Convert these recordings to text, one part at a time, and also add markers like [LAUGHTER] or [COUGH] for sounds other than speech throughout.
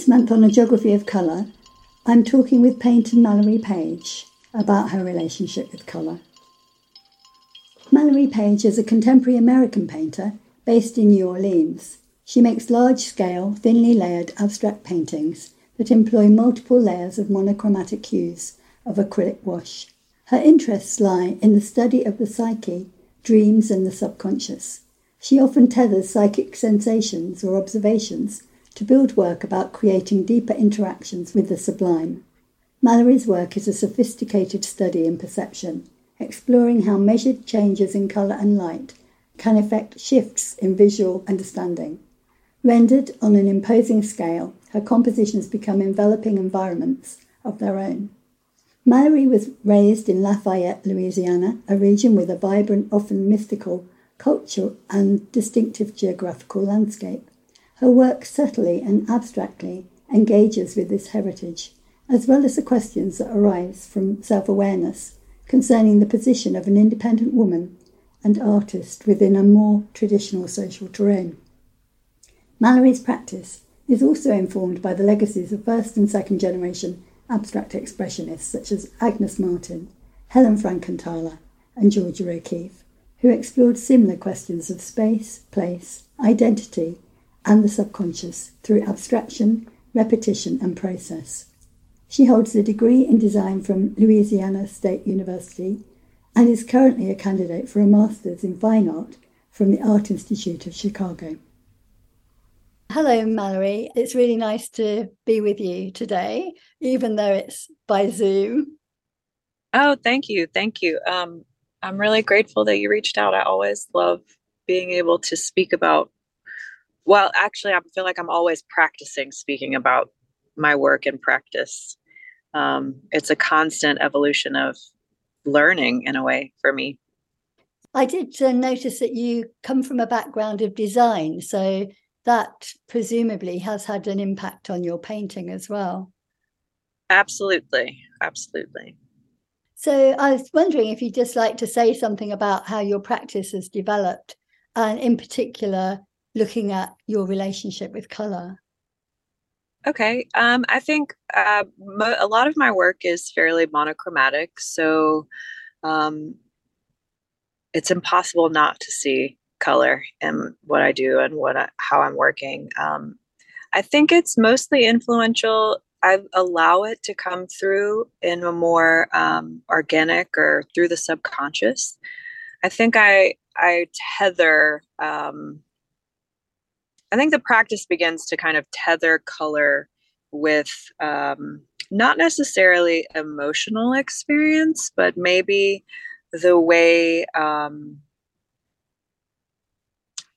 This month on A Geography of Colour, I'm talking with painter Mallory Page about her relationship with colour. Mallory Page is a contemporary American painter based in New Orleans. She makes large scale, thinly layered abstract paintings that employ multiple layers of monochromatic hues of acrylic wash. Her interests lie in the study of the psyche, dreams, and the subconscious. She often tethers psychic sensations or observations to build work about creating deeper interactions with the sublime. Mallory's work is a sophisticated study in perception, exploring how measured changes in colour and light can affect shifts in visual understanding. Rendered on an imposing scale, her compositions become enveloping environments of their own. Mallory was raised in Lafayette, Louisiana, a region with a vibrant, often mystical culture and distinctive geographical landscape. Her work subtly and abstractly engages with this heritage, as well as the questions that arise from self awareness concerning the position of an independent woman and artist within a more traditional social terrain. Mallory's practice is also informed by the legacies of first and second generation abstract expressionists such as Agnes Martin, Helen Frankenthaler, and Georgia O'Keeffe, who explored similar questions of space, place, identity, and the subconscious through abstraction, repetition, and process. She holds a degree in design from Louisiana State University and is currently a candidate for a master's in fine art from the Art Institute of Chicago. Hello, Mallory. It's really nice to be with you today, even though it's by Zoom. Oh, thank you. Thank you. Um, I'm really grateful that you reached out. I always love being able to speak about well, actually, I feel like I'm always practicing speaking about my work and practice. Um, it's a constant evolution of learning in a way for me. I did uh, notice that you come from a background of design, so that presumably has had an impact on your painting as well. Absolutely, absolutely. So I was wondering if you'd just like to say something about how your practice has developed, and in particular, looking at your relationship with color? Okay. Um, I think uh, mo- a lot of my work is fairly monochromatic. So um, it's impossible not to see color in what I do and what I, how I'm working. Um, I think it's mostly influential. I allow it to come through in a more um, organic or through the subconscious. I think I I tether um, I think the practice begins to kind of tether color with um, not necessarily emotional experience, but maybe the way um,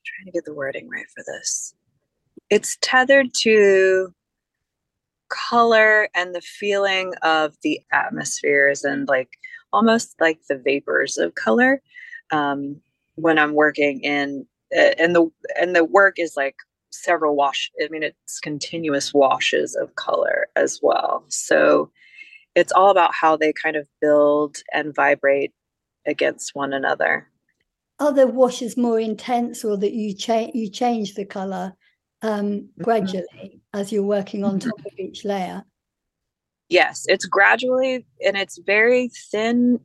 trying to get the wording right for this. It's tethered to color and the feeling of the atmospheres and like almost like the vapors of color um, when I'm working in and the and the work is like several wash i mean it's continuous washes of color as well so it's all about how they kind of build and vibrate against one another are the washes more intense or that you change you change the color um, mm-hmm. gradually mm-hmm. as you're working on top of each layer yes it's gradually and it's very thin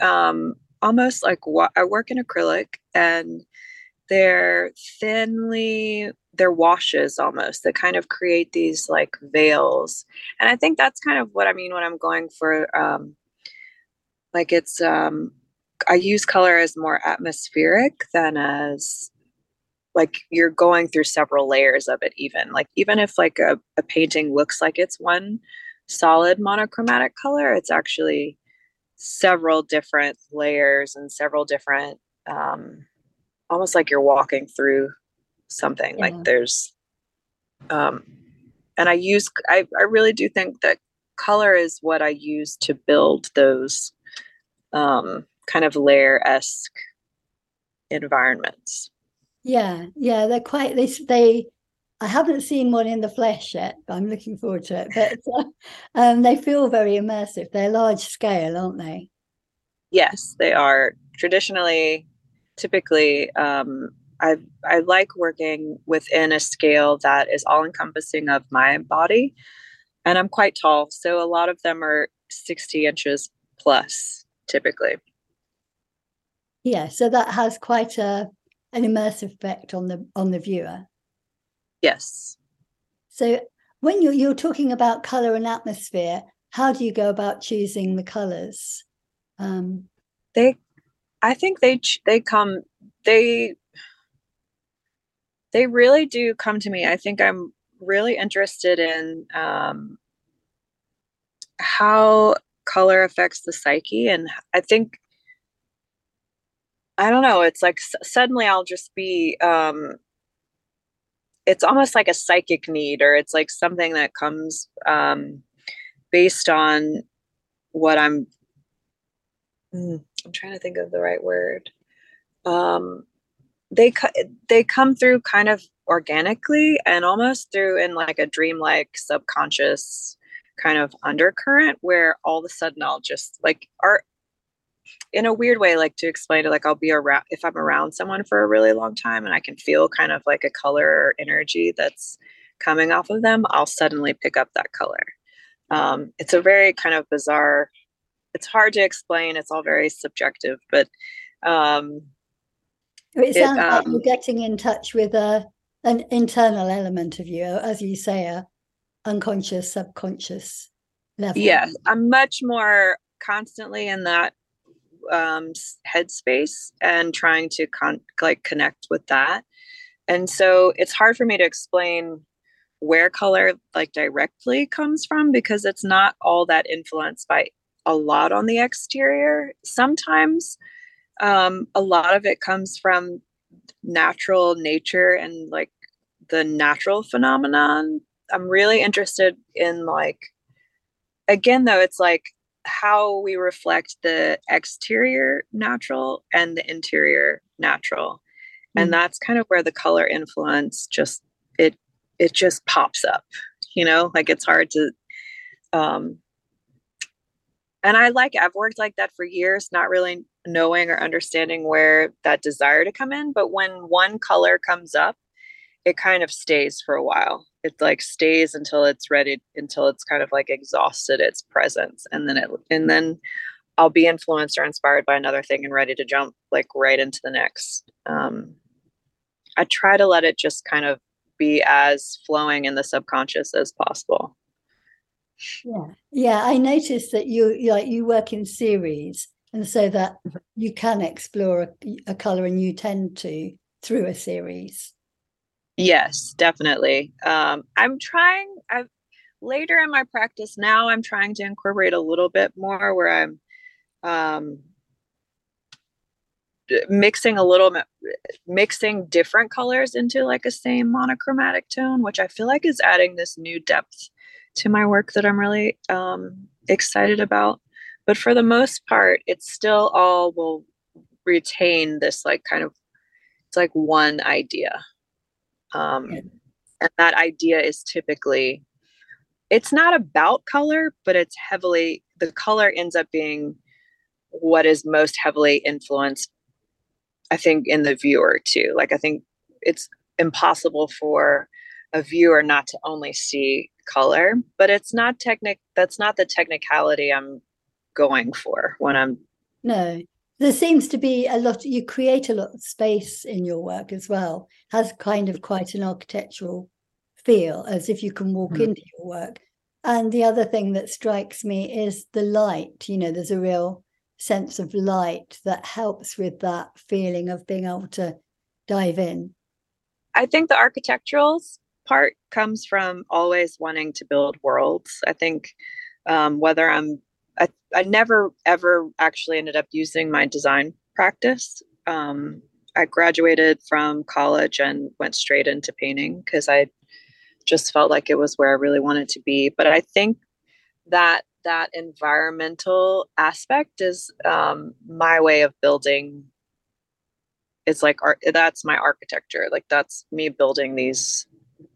um, almost like wa- i work in acrylic and they're thinly they're washes almost that kind of create these like veils. And i think that's kind of what i mean when i'm going for um like it's um i use color as more atmospheric than as like you're going through several layers of it even. Like even if like a, a painting looks like it's one solid monochromatic color it's actually several different layers and several different um almost like you're walking through something yeah. like there's um and i use I, I really do think that color is what i use to build those um kind of layer-esque environments. Yeah yeah they're quite they they i haven't seen one in the flesh yet but i'm looking forward to it but [LAUGHS] uh, um they feel very immersive. They're large scale aren't they? Yes they are. Traditionally typically um, I I like working within a scale that is all encompassing of my body, and I'm quite tall, so a lot of them are 60 inches plus typically. Yeah, so that has quite a an immersive effect on the on the viewer. Yes. So when you're you're talking about color and atmosphere, how do you go about choosing the colors? Um, they, I think they they come they they really do come to me. I think I'm really interested in um, how color affects the psyche, and I think I don't know. It's like suddenly I'll just be um, it's almost like a psychic need or it's like something that comes um, based on what i'm mm, i'm trying to think of the right word um, they they come through kind of organically and almost through in like a dreamlike subconscious kind of undercurrent where all of a sudden I'll just like art in a weird way, like to explain it, like I'll be around if I'm around someone for a really long time and I can feel kind of like a color or energy that's coming off of them, I'll suddenly pick up that color. Um, it's a very kind of bizarre, it's hard to explain. It's all very subjective, but um, it sounds it, um, like you're getting in touch with a an internal element of you, as you say, a unconscious, subconscious level. Yeah, I'm much more constantly in that um, headspace and trying to con- like connect with that. And so it's hard for me to explain where color like directly comes from because it's not all that influenced by a lot on the exterior. Sometimes um, a lot of it comes from natural nature and like the natural phenomenon. I'm really interested in like again though it's like how we reflect the exterior natural and the interior natural mm-hmm. and mm. that's kind of where the color influence just it it just pops up you know like it's hard to um and i like i've worked like that for years not really knowing or understanding where that desire to come in but when one color comes up it kind of stays for a while. It like stays until it's ready until it's kind of like exhausted its presence and then it and then i'll be influenced or inspired by another thing and ready to jump like right into the next. Um i try to let it just kind of be as flowing in the subconscious as possible yeah yeah i noticed that you like you work in series and so that mm-hmm. you can explore a, a color and you tend to through a series Yes, definitely. Um, I'm trying. I've later in my practice now. I'm trying to incorporate a little bit more where I'm um, mixing a little mixing different colors into like a same monochromatic tone, which I feel like is adding this new depth to my work that I'm really um, excited about. But for the most part, it's still all will retain this like kind of it's like one idea. Um, and that idea is typically it's not about color but it's heavily the color ends up being what is most heavily influenced i think in the viewer too. Like i think it's impossible for a viewer not to only see color but it's not technic that's not the technicality i'm going for when i'm no. There seems to be a lot you create a lot of space in your work as well has kind of quite an architectural feel as if you can walk mm. into your work. And the other thing that strikes me is the light you know there's a real sense of light that helps with that feeling of being able to dive in. I think the architectural part comes from always wanting to build worlds i think um, whether i'm I, I never ever actually ended up using my design practice. Um, I graduated from college and went straight into painting because I just felt like it was where I really wanted to be. But I think that that environmental aspect is um, my way of building. It's like art. That's my architecture. Like that's me building these.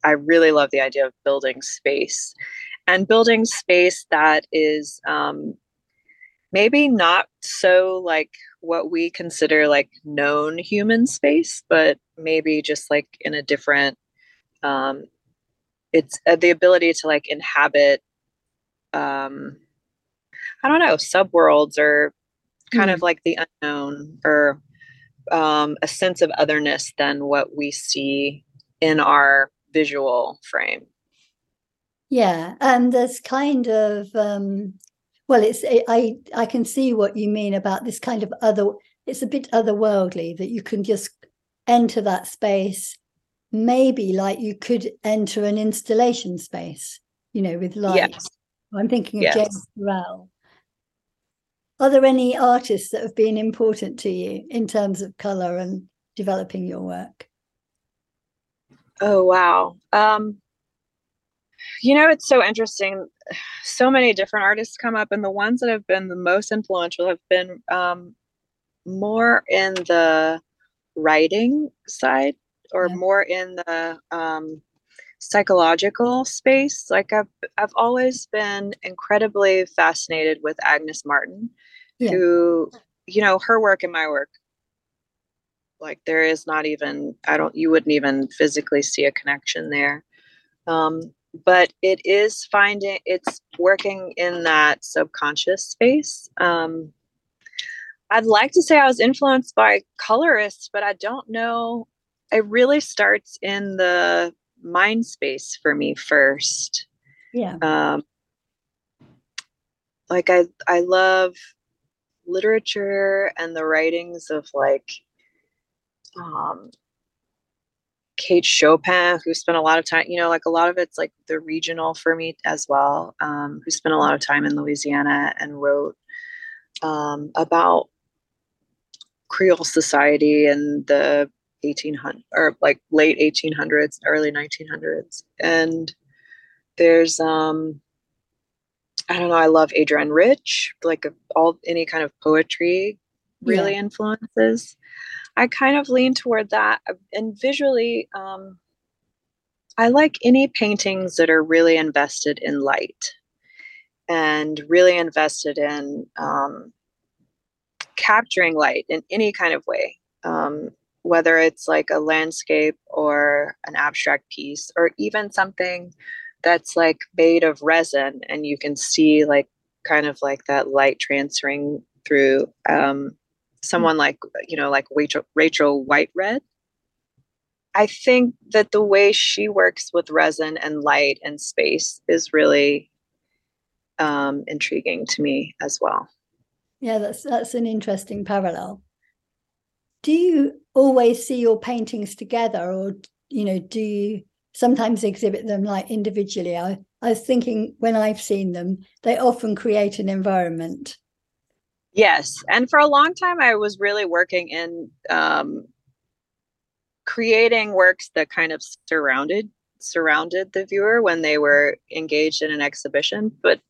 I really love the idea of building space and building space that is um, maybe not so like what we consider like known human space, but maybe just like in a different um it's uh, the ability to like inhabit um I don't know, subworlds or kind mm. of like the unknown or um, a sense of otherness than what we see in our visual frame. Yeah, and there's kind of um, well, it's I I can see what you mean about this kind of other. It's a bit otherworldly that you can just enter that space, maybe like you could enter an installation space, you know, with light. Yes. I'm thinking of yes. James Turrell. Are there any artists that have been important to you in terms of color and developing your work? Oh wow. Um, you know, it's so interesting. So many different artists come up, and the ones that have been the most influential have been um, more in the writing side or yeah. more in the um, psychological space. Like I've I've always been incredibly fascinated with Agnes Martin, yeah. who you know her work and my work. Like there is not even I don't you wouldn't even physically see a connection there. Um, but it is finding it's working in that subconscious space. Um, i'd like to say i was influenced by colorists but i don't know it really starts in the mind space for me first. Yeah. Um, like i i love literature and the writings of like um Kate Chopin, who spent a lot of time, you know, like a lot of it's like the regional for me as well, um, who spent a lot of time in Louisiana and wrote um, about Creole society in the 1800 or like late 1800s, early 1900s. And there's, um, I don't know, I love Adrienne Rich, like all any kind of poetry really yeah. influences. I kind of lean toward that. And visually, um, I like any paintings that are really invested in light and really invested in um, capturing light in any kind of way, um, whether it's like a landscape or an abstract piece, or even something that's like made of resin and you can see like kind of like that light transferring through um, someone like you know like Rachel Rachel Whiteread. I think that the way she works with resin and light and space is really um, intriguing to me as well. Yeah, that's that's an interesting parallel. Do you always see your paintings together, or you know, do you sometimes exhibit them like individually? I, I was thinking when I've seen them, they often create an environment Yes. And for a long time, I was really working in um, creating works that kind of surrounded surrounded the viewer when they were engaged in an exhibition. But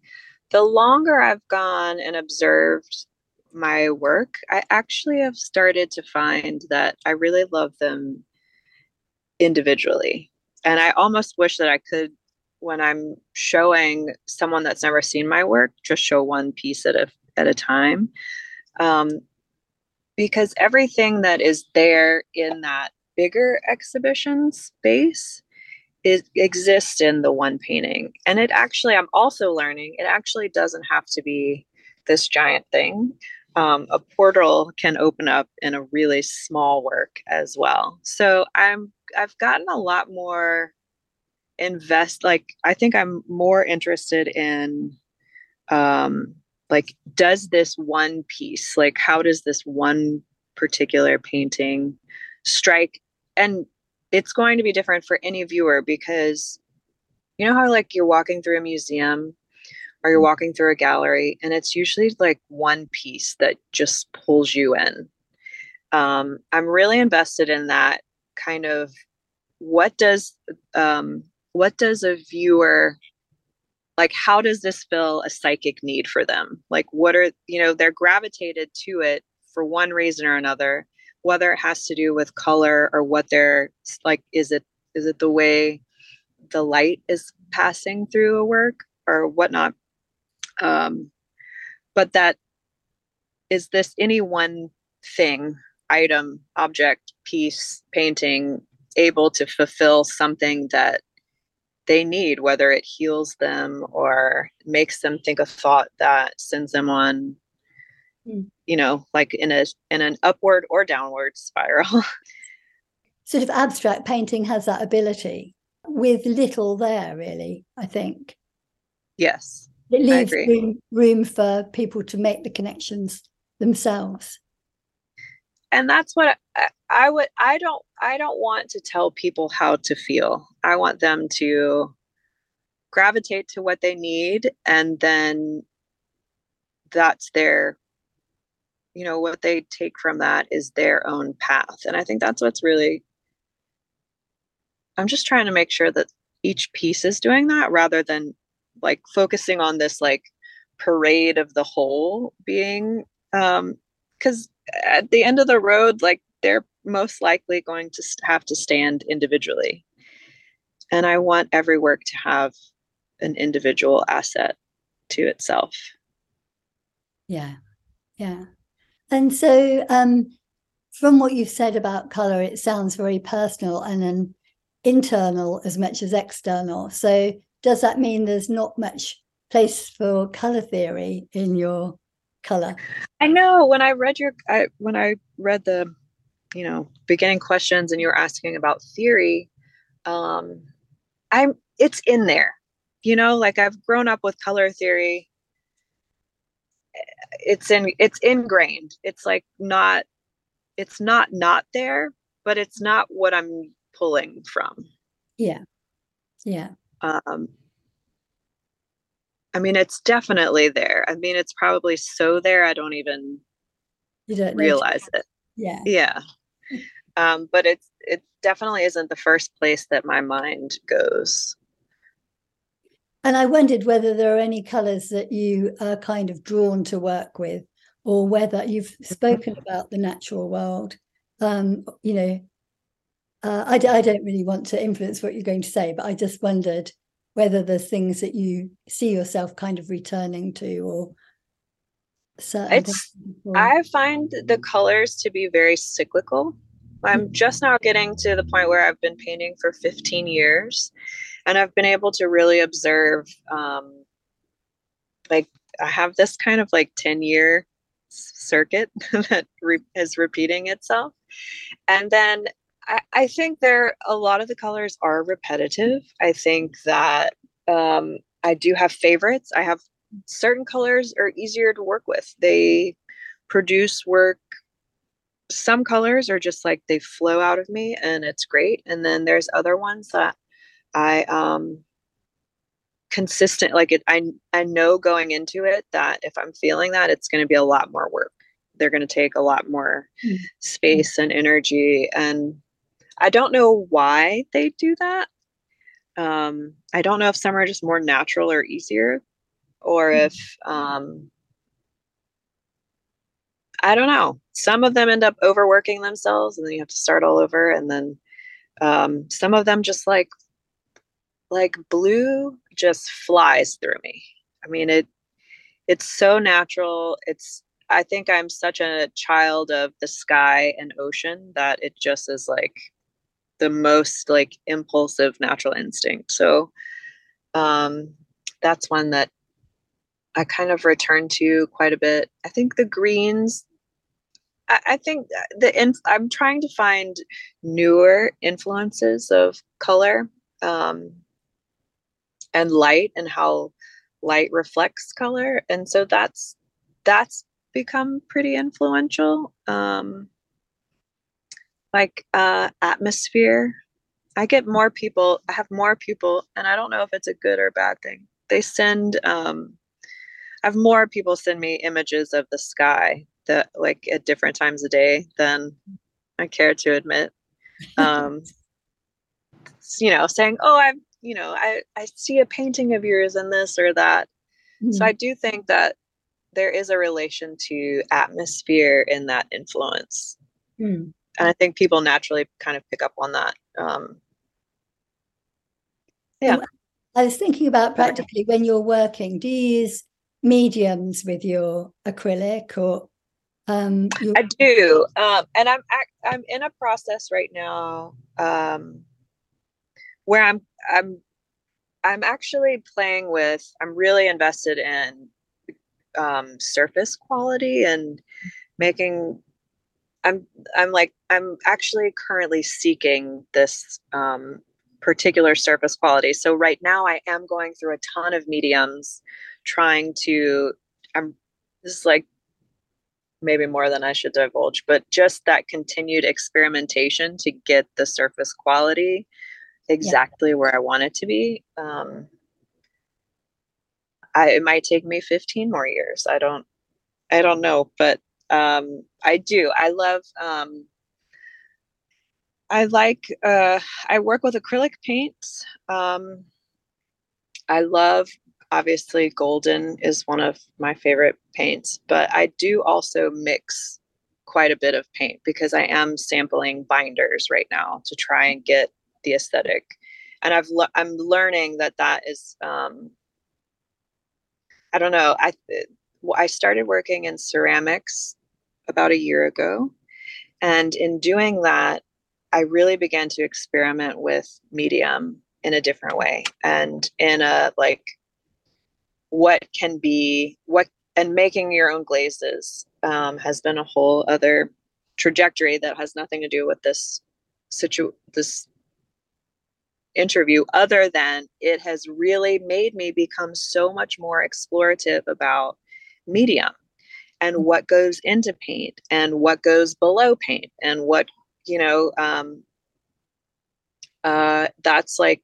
the longer I've gone and observed my work, I actually have started to find that I really love them individually. And I almost wish that I could, when I'm showing someone that's never seen my work, just show one piece at a at a time. Um, because everything that is there in that bigger exhibition space is exists in the one painting. And it actually, I'm also learning, it actually doesn't have to be this giant thing. Um, a portal can open up in a really small work as well. So I'm I've gotten a lot more invest like I think I'm more interested in um like does this one piece like how does this one particular painting strike? And it's going to be different for any viewer because you know how like you're walking through a museum or you're walking through a gallery and it's usually like one piece that just pulls you in. Um, i'm really invested in that kind of what does um, what does a viewer like how does this fill a psychic need for them? Like what are you know they're gravitated to it for one reason or another whether it has to do with color or what they're like is it is it the way the light is passing through a work or whatnot? Um but that is this any one thing, item, object, piece, painting able to fulfill something that they need, whether it heals them or makes them think a thought that sends them on, mm. you know, like in a in an upward or downward spiral. [LAUGHS] sort of abstract painting has that ability with little there, really, I think. Yes. It leaves room, room for people to make the connections themselves. And that's what I, I would I don't I don't want to tell people how to feel. I want them to gravitate to what they need and then that's their you know what they take from that is their own path and i think that's what's really i'm just trying to make sure that each piece is doing that rather than like focusing on this like parade of the whole being um because at the end of the road like they're most likely going to have to stand individually. And i want every work to have an individual asset to itself. Yeah. Yeah. And so um from what you've said about color it sounds very personal and an internal as much as external. So does that mean there's not much place for color theory in your color. I know when i read your I, when i read the you know beginning questions and you were asking about theory um i'm it's in there. You know like i've grown up with color theory. It's in it's ingrained. It's like not it's not not there but it's not what i'm pulling from. Yeah. Yeah. Um i mean it's definitely there. I mean it's probably so there i don't even you don't realize it. Yeah. Yeah. [LAUGHS] Um but it's it definitely isn't the first place that my mind goes. And I wondered whether there are any colours that you are kind of drawn to work with, or whether you've spoken [LAUGHS] about the natural world. Um, you know, uh, I, I don't really want to influence what you're going to say, but I just wondered whether there's things that you see yourself kind of returning to, or it's, I find the colors to be very cyclical. I'm mm. just now getting to the point where I've been painting for 15 years and I've been able to really observe um, like I have this kind of like 10 year circuit [LAUGHS] that re- is repeating itself. And then I, I, think there a lot of the colors are repetitive. I think that um, I do have favorites. I have certain colors are easier to work with. They produce work. Some colors are just like they flow out of me and it's great. And then there's other ones that I um consistent like it I I know going into it that if I'm feeling that it's going to be a lot more work. They're going to take a lot more mm-hmm. space and energy and I don't know why they do that. Um I don't know if some are just more natural or easier or mm-hmm. if um I don't know. Some of them end up overworking themselves and then you have to start all over and then um, some of them just like like blue just flies through me. I mean, it it's so natural. It's I think I'm such a child of the sky and ocean that it just is like the most like impulsive natural instinct. So um that's one that I kind of return to quite a bit. I think the greens I, I think the in, I'm trying to find newer influences of color. Um, and light and how light reflects color and so that's that's become pretty influential um like uh atmosphere. I get more people i have more people and i don't know if it's a good or bad thing. They send um i have more people send me images of the sky that like at different times of day than i care to admit. [LAUGHS] Um you know saying oh i've you know i i see a painting of yours in this or that. Mm-hmm. so i do think that there is a relation to atmosphere in that influence. Mm. And i think people naturally kind of pick up on that um yeah i was thinking about practically when you're working do you use mediums with your acrylic or Um, I do, um, and I'm I'm in a process right now um, where I'm I'm I'm actually playing with. I'm really invested in um, surface quality and making. I'm I'm like I'm actually currently seeking this um, particular surface quality. So right now I am going through a ton of mediums, trying to. I'm this is like maybe more than I should divulge, but just that continued experimentation to get the surface quality exactly yeah. where I want it to be. Um, I, it might take me 15 more years. I don't, I don't know, but um, I do. I love, um, I like, uh, I work with acrylic paints. Um, I love obviously golden is one of my favorite paints, but I do also mix quite a bit of paint because I am sampling binders right now to try and get the aesthetic. And I've le- I'm learning that that is um, I don't know. I I started working in ceramics about a year ago, and in doing that, I really began to experiment with medium in a different way and in a like what can be what and making your own glazes um, has been a whole other trajectory that has nothing to do with this situ this interview other than it has really made me become so much more explorative about medium and what goes into paint and what goes below paint and what you know um, uh, that's like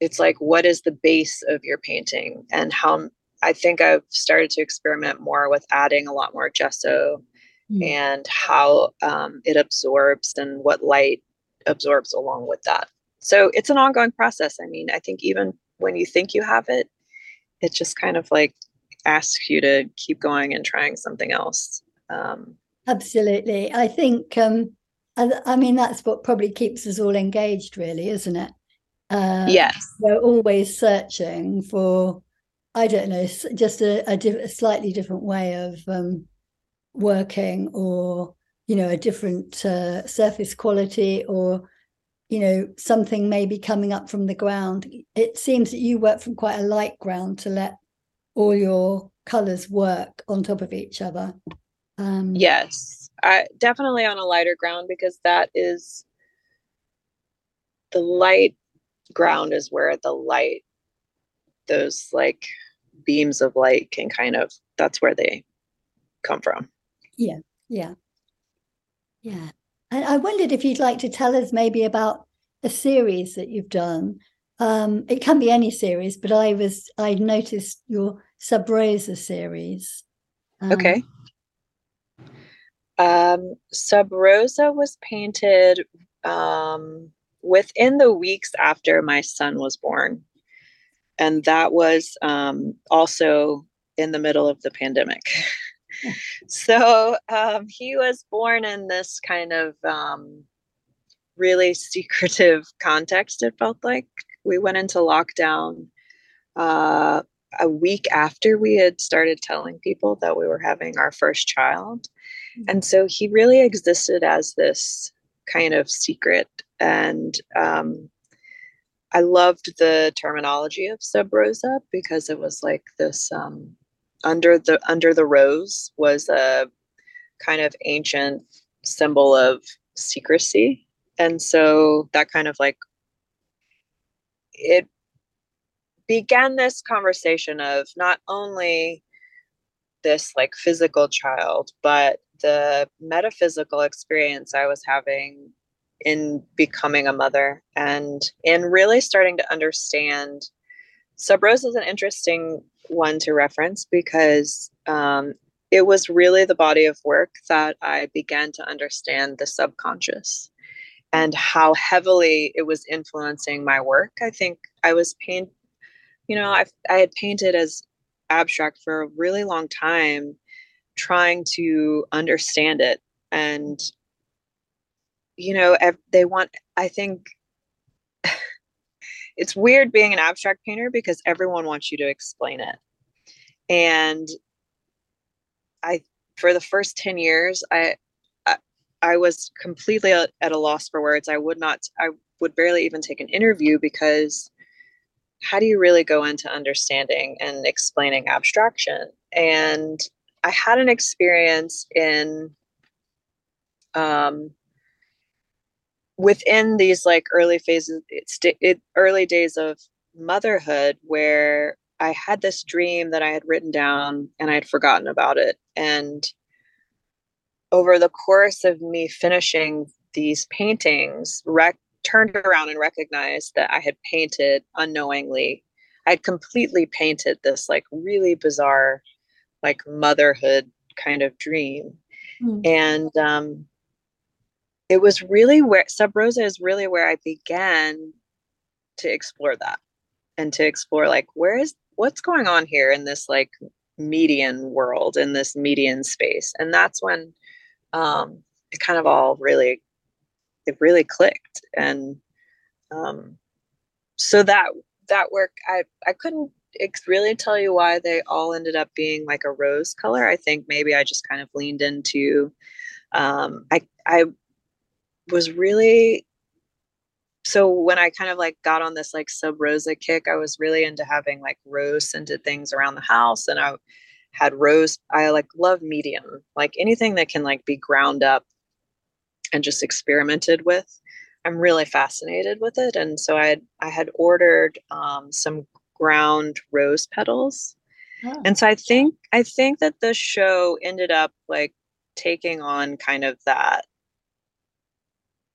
it's like what is the base of your painting? And how i think i've started to experiment more with adding a lot more gesso mm. and how um, it absorbs and what light absorbs along with that. So it's an ongoing process. I mean i think even when you think you have it it just kind of like asks you to keep going and trying something else um, absolutely i think um, I, I mean that's what probably keeps us all engaged really isn't it uh, yes. We're always searching for, I don't know, just a, a, di- a slightly different way of um, working or, you know, a different uh, surface quality or, you know, something maybe coming up from the ground. It seems that you work from quite a light ground to let all your colors work on top of each other. Um, yes, I definitely on a lighter ground because that is the light ground is where the light those like beams of light can kind of that's where they come from. Yeah yeah. Yeah. And i wondered if you'd like to tell us maybe about a series that you've done. Um it can be any series but i was i noticed your sub rosa series um, okay um sub rosa was painted um within the weeks after my son was born. And that was um, also in the middle of the pandemic. [LAUGHS] so um, he was born in this kind of um, really secretive context, it felt like. We went into lockdown uh, a week after we had started telling people that we were having our first child. Mm-hmm. And so he really existed as this kind of secret and um, I loved the terminology of sub rosa because it was like this um, under the under the rose was a kind of ancient symbol of secrecy, and so that kind of like it began this conversation of not only this like physical child, but the metaphysical experience I was having in becoming a mother and in really starting to understand. Sub rosa is an interesting one to reference because um, it was really the body of work that i began to understand the subconscious and how heavily it was influencing my work. I think i was paint you know i i had painted as abstract for a really long time trying to understand it. And you know they want i think [LAUGHS] it's weird being an abstract painter because everyone wants you to explain it. And i for the first 10 years I, I i was completely at a loss for words. I would not i would barely even take an interview because how do you really go into understanding and explaining abstraction and i had an experience in um within these like early phases it, early days of motherhood where I had this dream that I had written down and I had forgotten about it. And over the course of me finishing these paintings, rec- turned around and recognized that I had painted unknowingly. I had completely painted this like really bizarre, like motherhood kind of dream. Mm. And um, it was really where Sub Rosa is really where I began to explore that and to explore like where is what's going on here in this like median world in this median space and that's when um it kind of all really it really clicked and um so that that work i i couldn't really tell you why they all ended up being like a rose color i think maybe i just kind of leaned into um i i was really so when I kind of like got on this like sub rosa kick, I was really into having like rose scented things around the house. And I had rose, I like love medium, like anything that can like be ground up and just experimented with. I'm really fascinated with it. And so I had I had ordered um, some ground rose petals. Oh. And so I think I think that the show ended up like taking on kind of that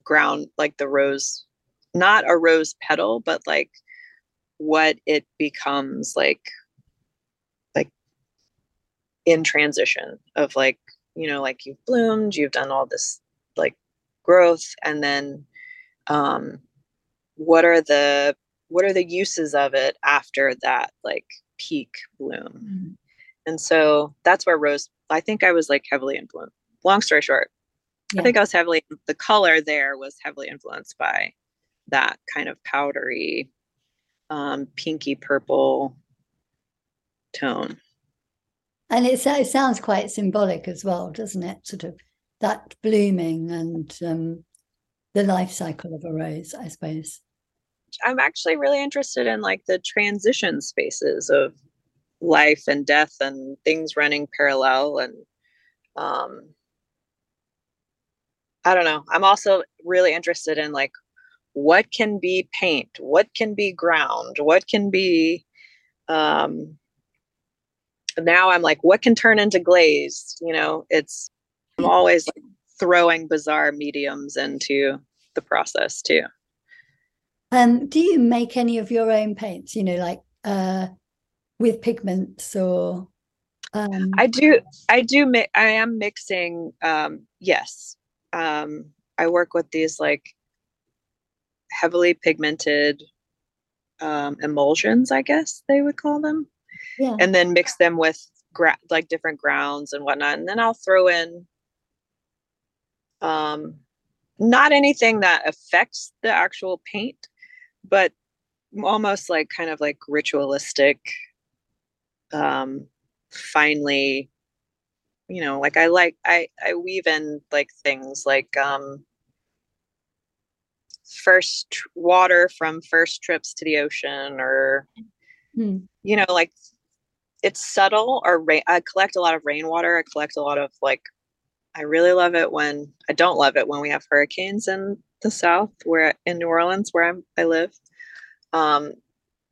ground like the rose not a rose petal, but like what it becomes like like in transition of like you know like you've bloomed you've done all this growth and then um what are the what are the uses of it after that like peak bloom mm-hmm. and so that's where rose i think i was like heavily influenced long story short yeah. i think i was heavily the color there was heavily influenced by that kind of powdery, um, pinky purple tone. And it, it sounds quite symbolic as well, doesn't it? Sort of that blooming and um, the life cycle of a rose, I suppose. I'm actually really interested in like the transition spaces of life and death and things running parallel and um I don't know. I'm also really interested in like what can be paint what can be ground what can be um now i'm like what can turn into glaze you know it's i'm always like throwing bizarre mediums into the process too um do you make any of your own paints you know like uh with pigments or um i do i do mi- i am mixing um yes um i work with these like heavily pigmented um, emulsions, I guess they would call them. Yeah. And then mix them with gra- like different grounds and whatnot. And then I'll throw in um, not anything that affects the actual paint, but almost like kind of like ritualistic, um, finely, you know, like I like, I, I weave in like things like, um, first water from first trips to the ocean or hmm. you know like it's subtle or rain i collect a lot of rainwater i collect a lot of like i really love it when i don't love it when we have hurricanes in the south where in new orleans where i'm i live um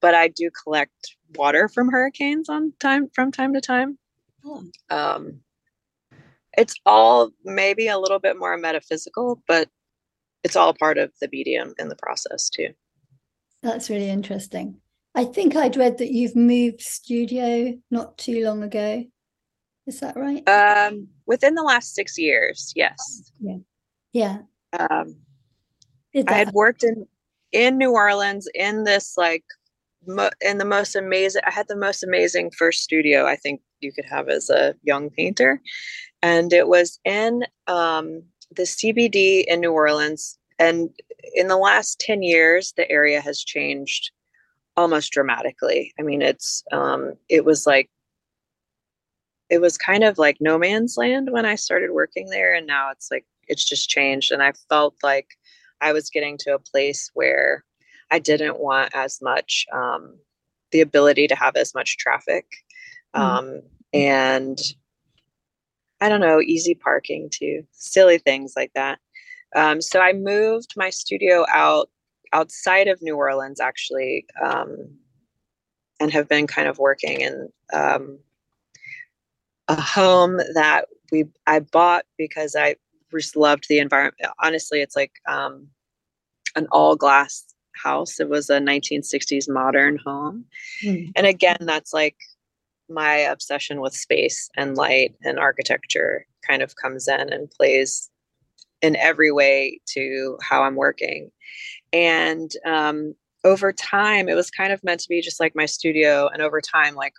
but i do collect water from hurricanes on time from time to time oh. um it's all maybe a little bit more metaphysical but it's all part of the medium in the process too. That's really interesting. I think I'd read that you've moved studio not too long ago. Is that right? Um, within the last six years, yes. Yeah. Yeah. Um, I had worked in in New Orleans in this like mo- in the most amazing. I had the most amazing first studio I think you could have as a young painter, and it was in um, the CBD in New Orleans. And in the last 10 years, the area has changed almost dramatically. I mean, it's, um, it was like, it was kind of like no man's land when I started working there. And now it's like, it's just changed. And I felt like I was getting to a place where I didn't want as much um, the ability to have as much traffic. Mm. Um, and I don't know, easy parking too, silly things like that. Um, so I moved my studio out outside of New Orleans actually, um, and have been kind of working in um, a home that we I bought because I just loved the environment. Honestly, it's like um, an all glass house. It was a 1960s modern home, mm. and again, that's like my obsession with space and light and architecture kind of comes in and plays in every way to how I'm working. And um, over time, it was kind of meant to be just like my studio. And over time, like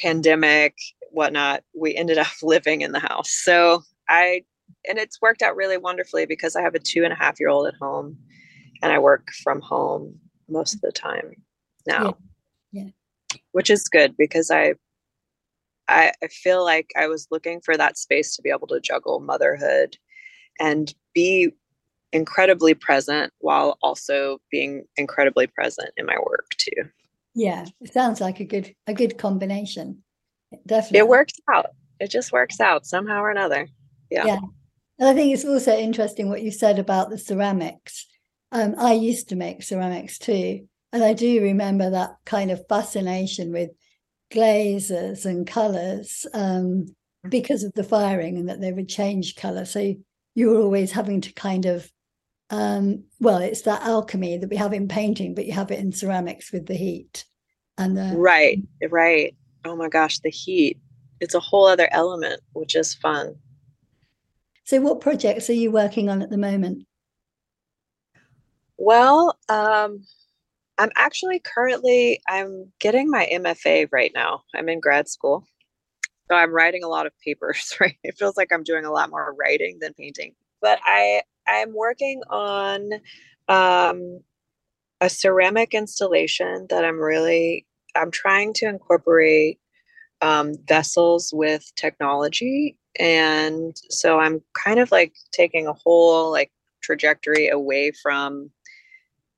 pandemic, whatnot, we ended up [LAUGHS] living in the house. So I, and it's worked out really wonderfully because I have a two and a half year old at home and I work from home most of the time now. Yeah. yeah. Which is good because I, I, I feel like I was looking for that space to be able to juggle motherhood and be incredibly present while also being incredibly present in my work too. Yeah, it sounds like a good a good combination. Definitely. It works out. It just works out somehow or another. Yeah. Yeah. And I think it's also interesting what you said about the ceramics. Um, I used to make ceramics too. And I do remember that kind of fascination with glazes and colors um, because of the firing and that they would change color. So you were always having to kind of um, well, it's that alchemy that we have in painting, but you have it in ceramics with the heat and the right, right. Oh my gosh, the heat. It's a whole other element, which is fun. So, what projects are you working on at the moment? Well, um, I'm actually currently I'm getting my MFA right now. I'm in grad school. So I'm writing a lot of papers, [LAUGHS] right? It feels like I'm doing a lot more writing than painting. But I I'm working on um, a ceramic installation that I'm really I'm trying to incorporate um, vessels with technology, and so I'm kind of like taking a whole like trajectory away from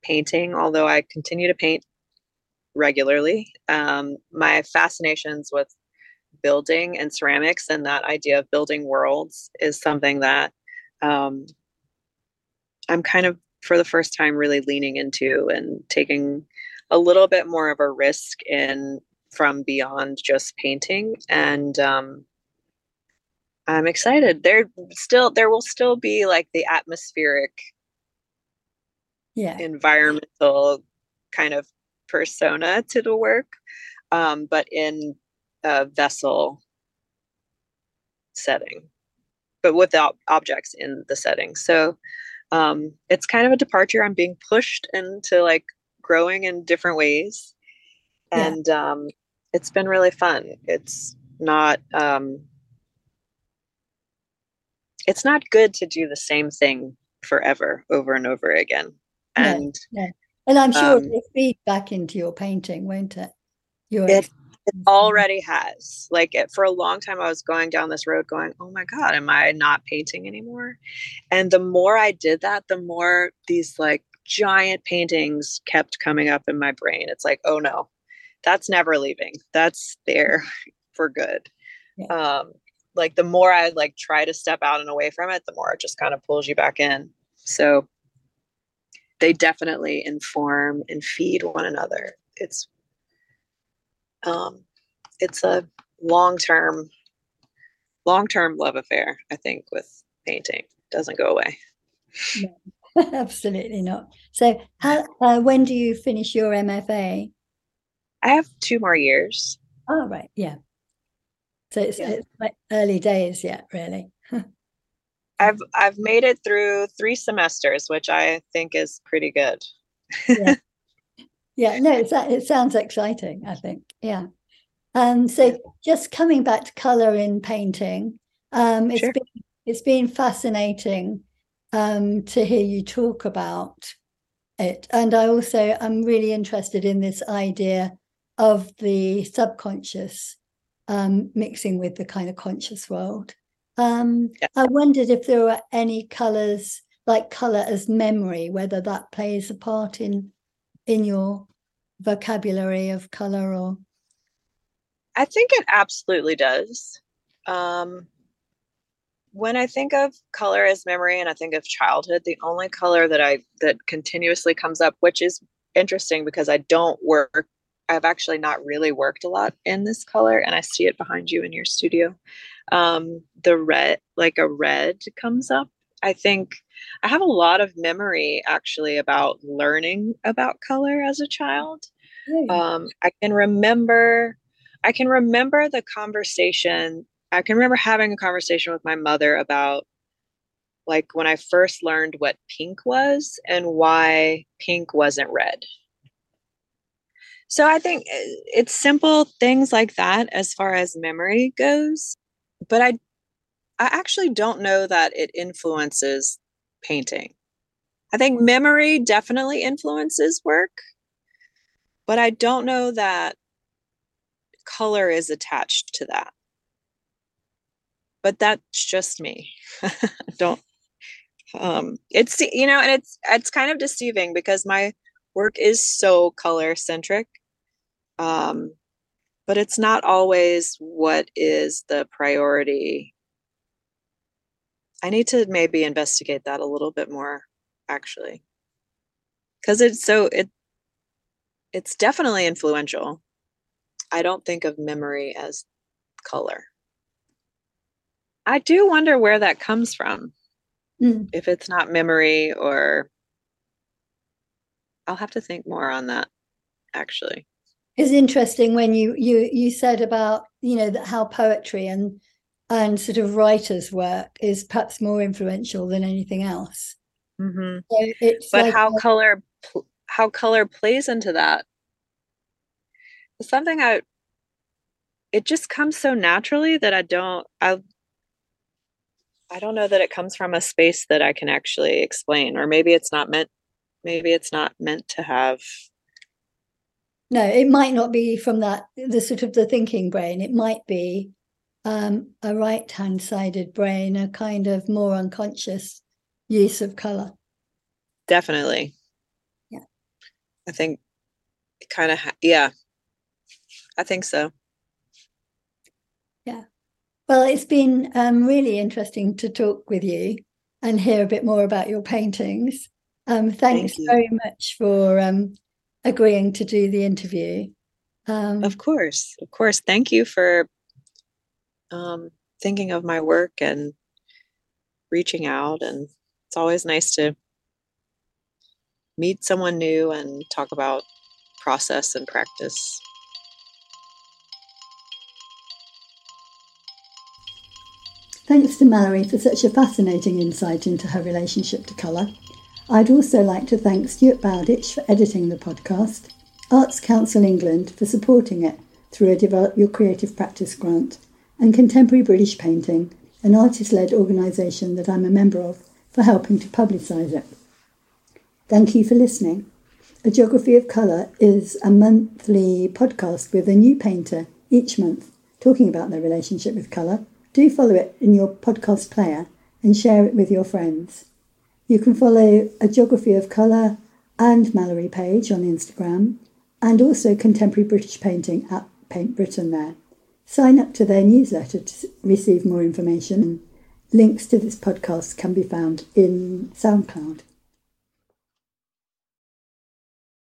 painting, although I continue to paint regularly. Um, my fascinations with building and ceramics and that idea of building worlds is something that um, I'm kind of for the first time really leaning into and taking a little bit more of a risk in from beyond just painting. And um, i'm excited. There still there will still be like the atmospheric yeah. environmental kind of persona to the work um, but in a vessel setting but without objects in the setting. So um, it's kind of a departure. I'm being pushed into like growing in different ways. And yeah. um, it's been really fun. It's not um, it's not good to do the same thing forever over and over again. And yeah, yeah. and I'm sure um, it feed back into your painting, won't it? Your it it already has. Like it, for a long time, I was going down this road going, oh my God, am I not painting anymore? And the more I did that, the more these like giant paintings kept coming up in my brain. It's like, oh no, that's never leaving. That's there [LAUGHS] for good. Yeah. Um, like the more I like try to step out and away from it, the more it just kind of pulls you back in. So they definitely inform and feed one another. It's um, it's a long term long term love affair i think with painting. Doesn't go away. No, [LAUGHS] absolutely not. So how uh, when do you finish your mfa i have two more years. Oh right yeah. So it's, yeah. it's like early days yet really. [LAUGHS] I've i've made it through three semesters which i think is pretty good. Yeah. [LAUGHS] yeah no it's, it sounds exciting i think yeah um, so just coming back to color in painting, um, it's sure. been it's been fascinating um, to hear you talk about it, and I also am really interested in this idea of the subconscious um, mixing with the kind of conscious world. Um, yeah. I wondered if there were any colors like color as memory, whether that plays a part in in your vocabulary of color or I think it absolutely does. Um, when I think of color as memory and I think of childhood, the only color that I that continuously comes up, which is interesting because I don't work, I've actually not really worked a lot in this color, and I see it behind you in your studio. Um, the red, like a red, comes up. I think I have a lot of memory actually about learning about color as a child. Um, I can remember, I can remember the conversation. I can remember having a conversation with my mother about like when I first learned what pink was and why pink wasn't red. So I think eh, it's simple things like that as far as memory goes, but I I actually don't know that it influences painting. I think memory definitely influences work, but I don't know that color is attached to that. But that's just me. [LAUGHS] don't um it's you know and it's it's kind of deceiving because my work is so color centric um but it's not always what is the priority I need to maybe investigate that a little bit more actually. Cuz it's so it it's definitely influential. I don't think of memory as color. I do wonder where that comes from. Mm. If it's not memory or I'll have to think more on that actually. It's interesting when you you you said about, you know, how poetry and and sort of writers' work is perhaps more influential than anything else. Mm-hmm. So but like how a, color how color plays into that something I it just comes so naturally that I don't I I don't know that it comes from a space that I can actually explain or maybe it's not meant maybe it's not meant to have no it might not be from that the sort of the thinking brain it might be um, a right hand sided brain, a kind of more unconscious use of color. Definitely. Yeah. I think it kind of, ha- yeah, I think so. Yeah. Well, it's been um, really interesting to talk with you and hear a bit more about your paintings. Um, thanks Thank very much for um, agreeing to do the interview. Um, of course, of course. Thank you for um, thinking of my work and reaching out. And it's always nice to meet someone new and talk about process and practice. Thanks to Mallory for such a fascinating insight into her relationship to colour. I'd also like to thank Stuart Bowditch for editing the podcast, Arts Council England for supporting it through a Develop Your Creative Practice grant, and Contemporary British Painting, an artist led organisation that I'm a member of, for helping to publicise it. Thank you for listening. A Geography of Colour is a monthly podcast with a new painter each month talking about their relationship with colour. Do follow it in your podcast player and share it with your friends. You can follow A Geography of Colour and Mallory Page on Instagram and also Contemporary British Painting at Paint Britain there. Sign up to their newsletter to receive more information. Links to this podcast can be found in SoundCloud.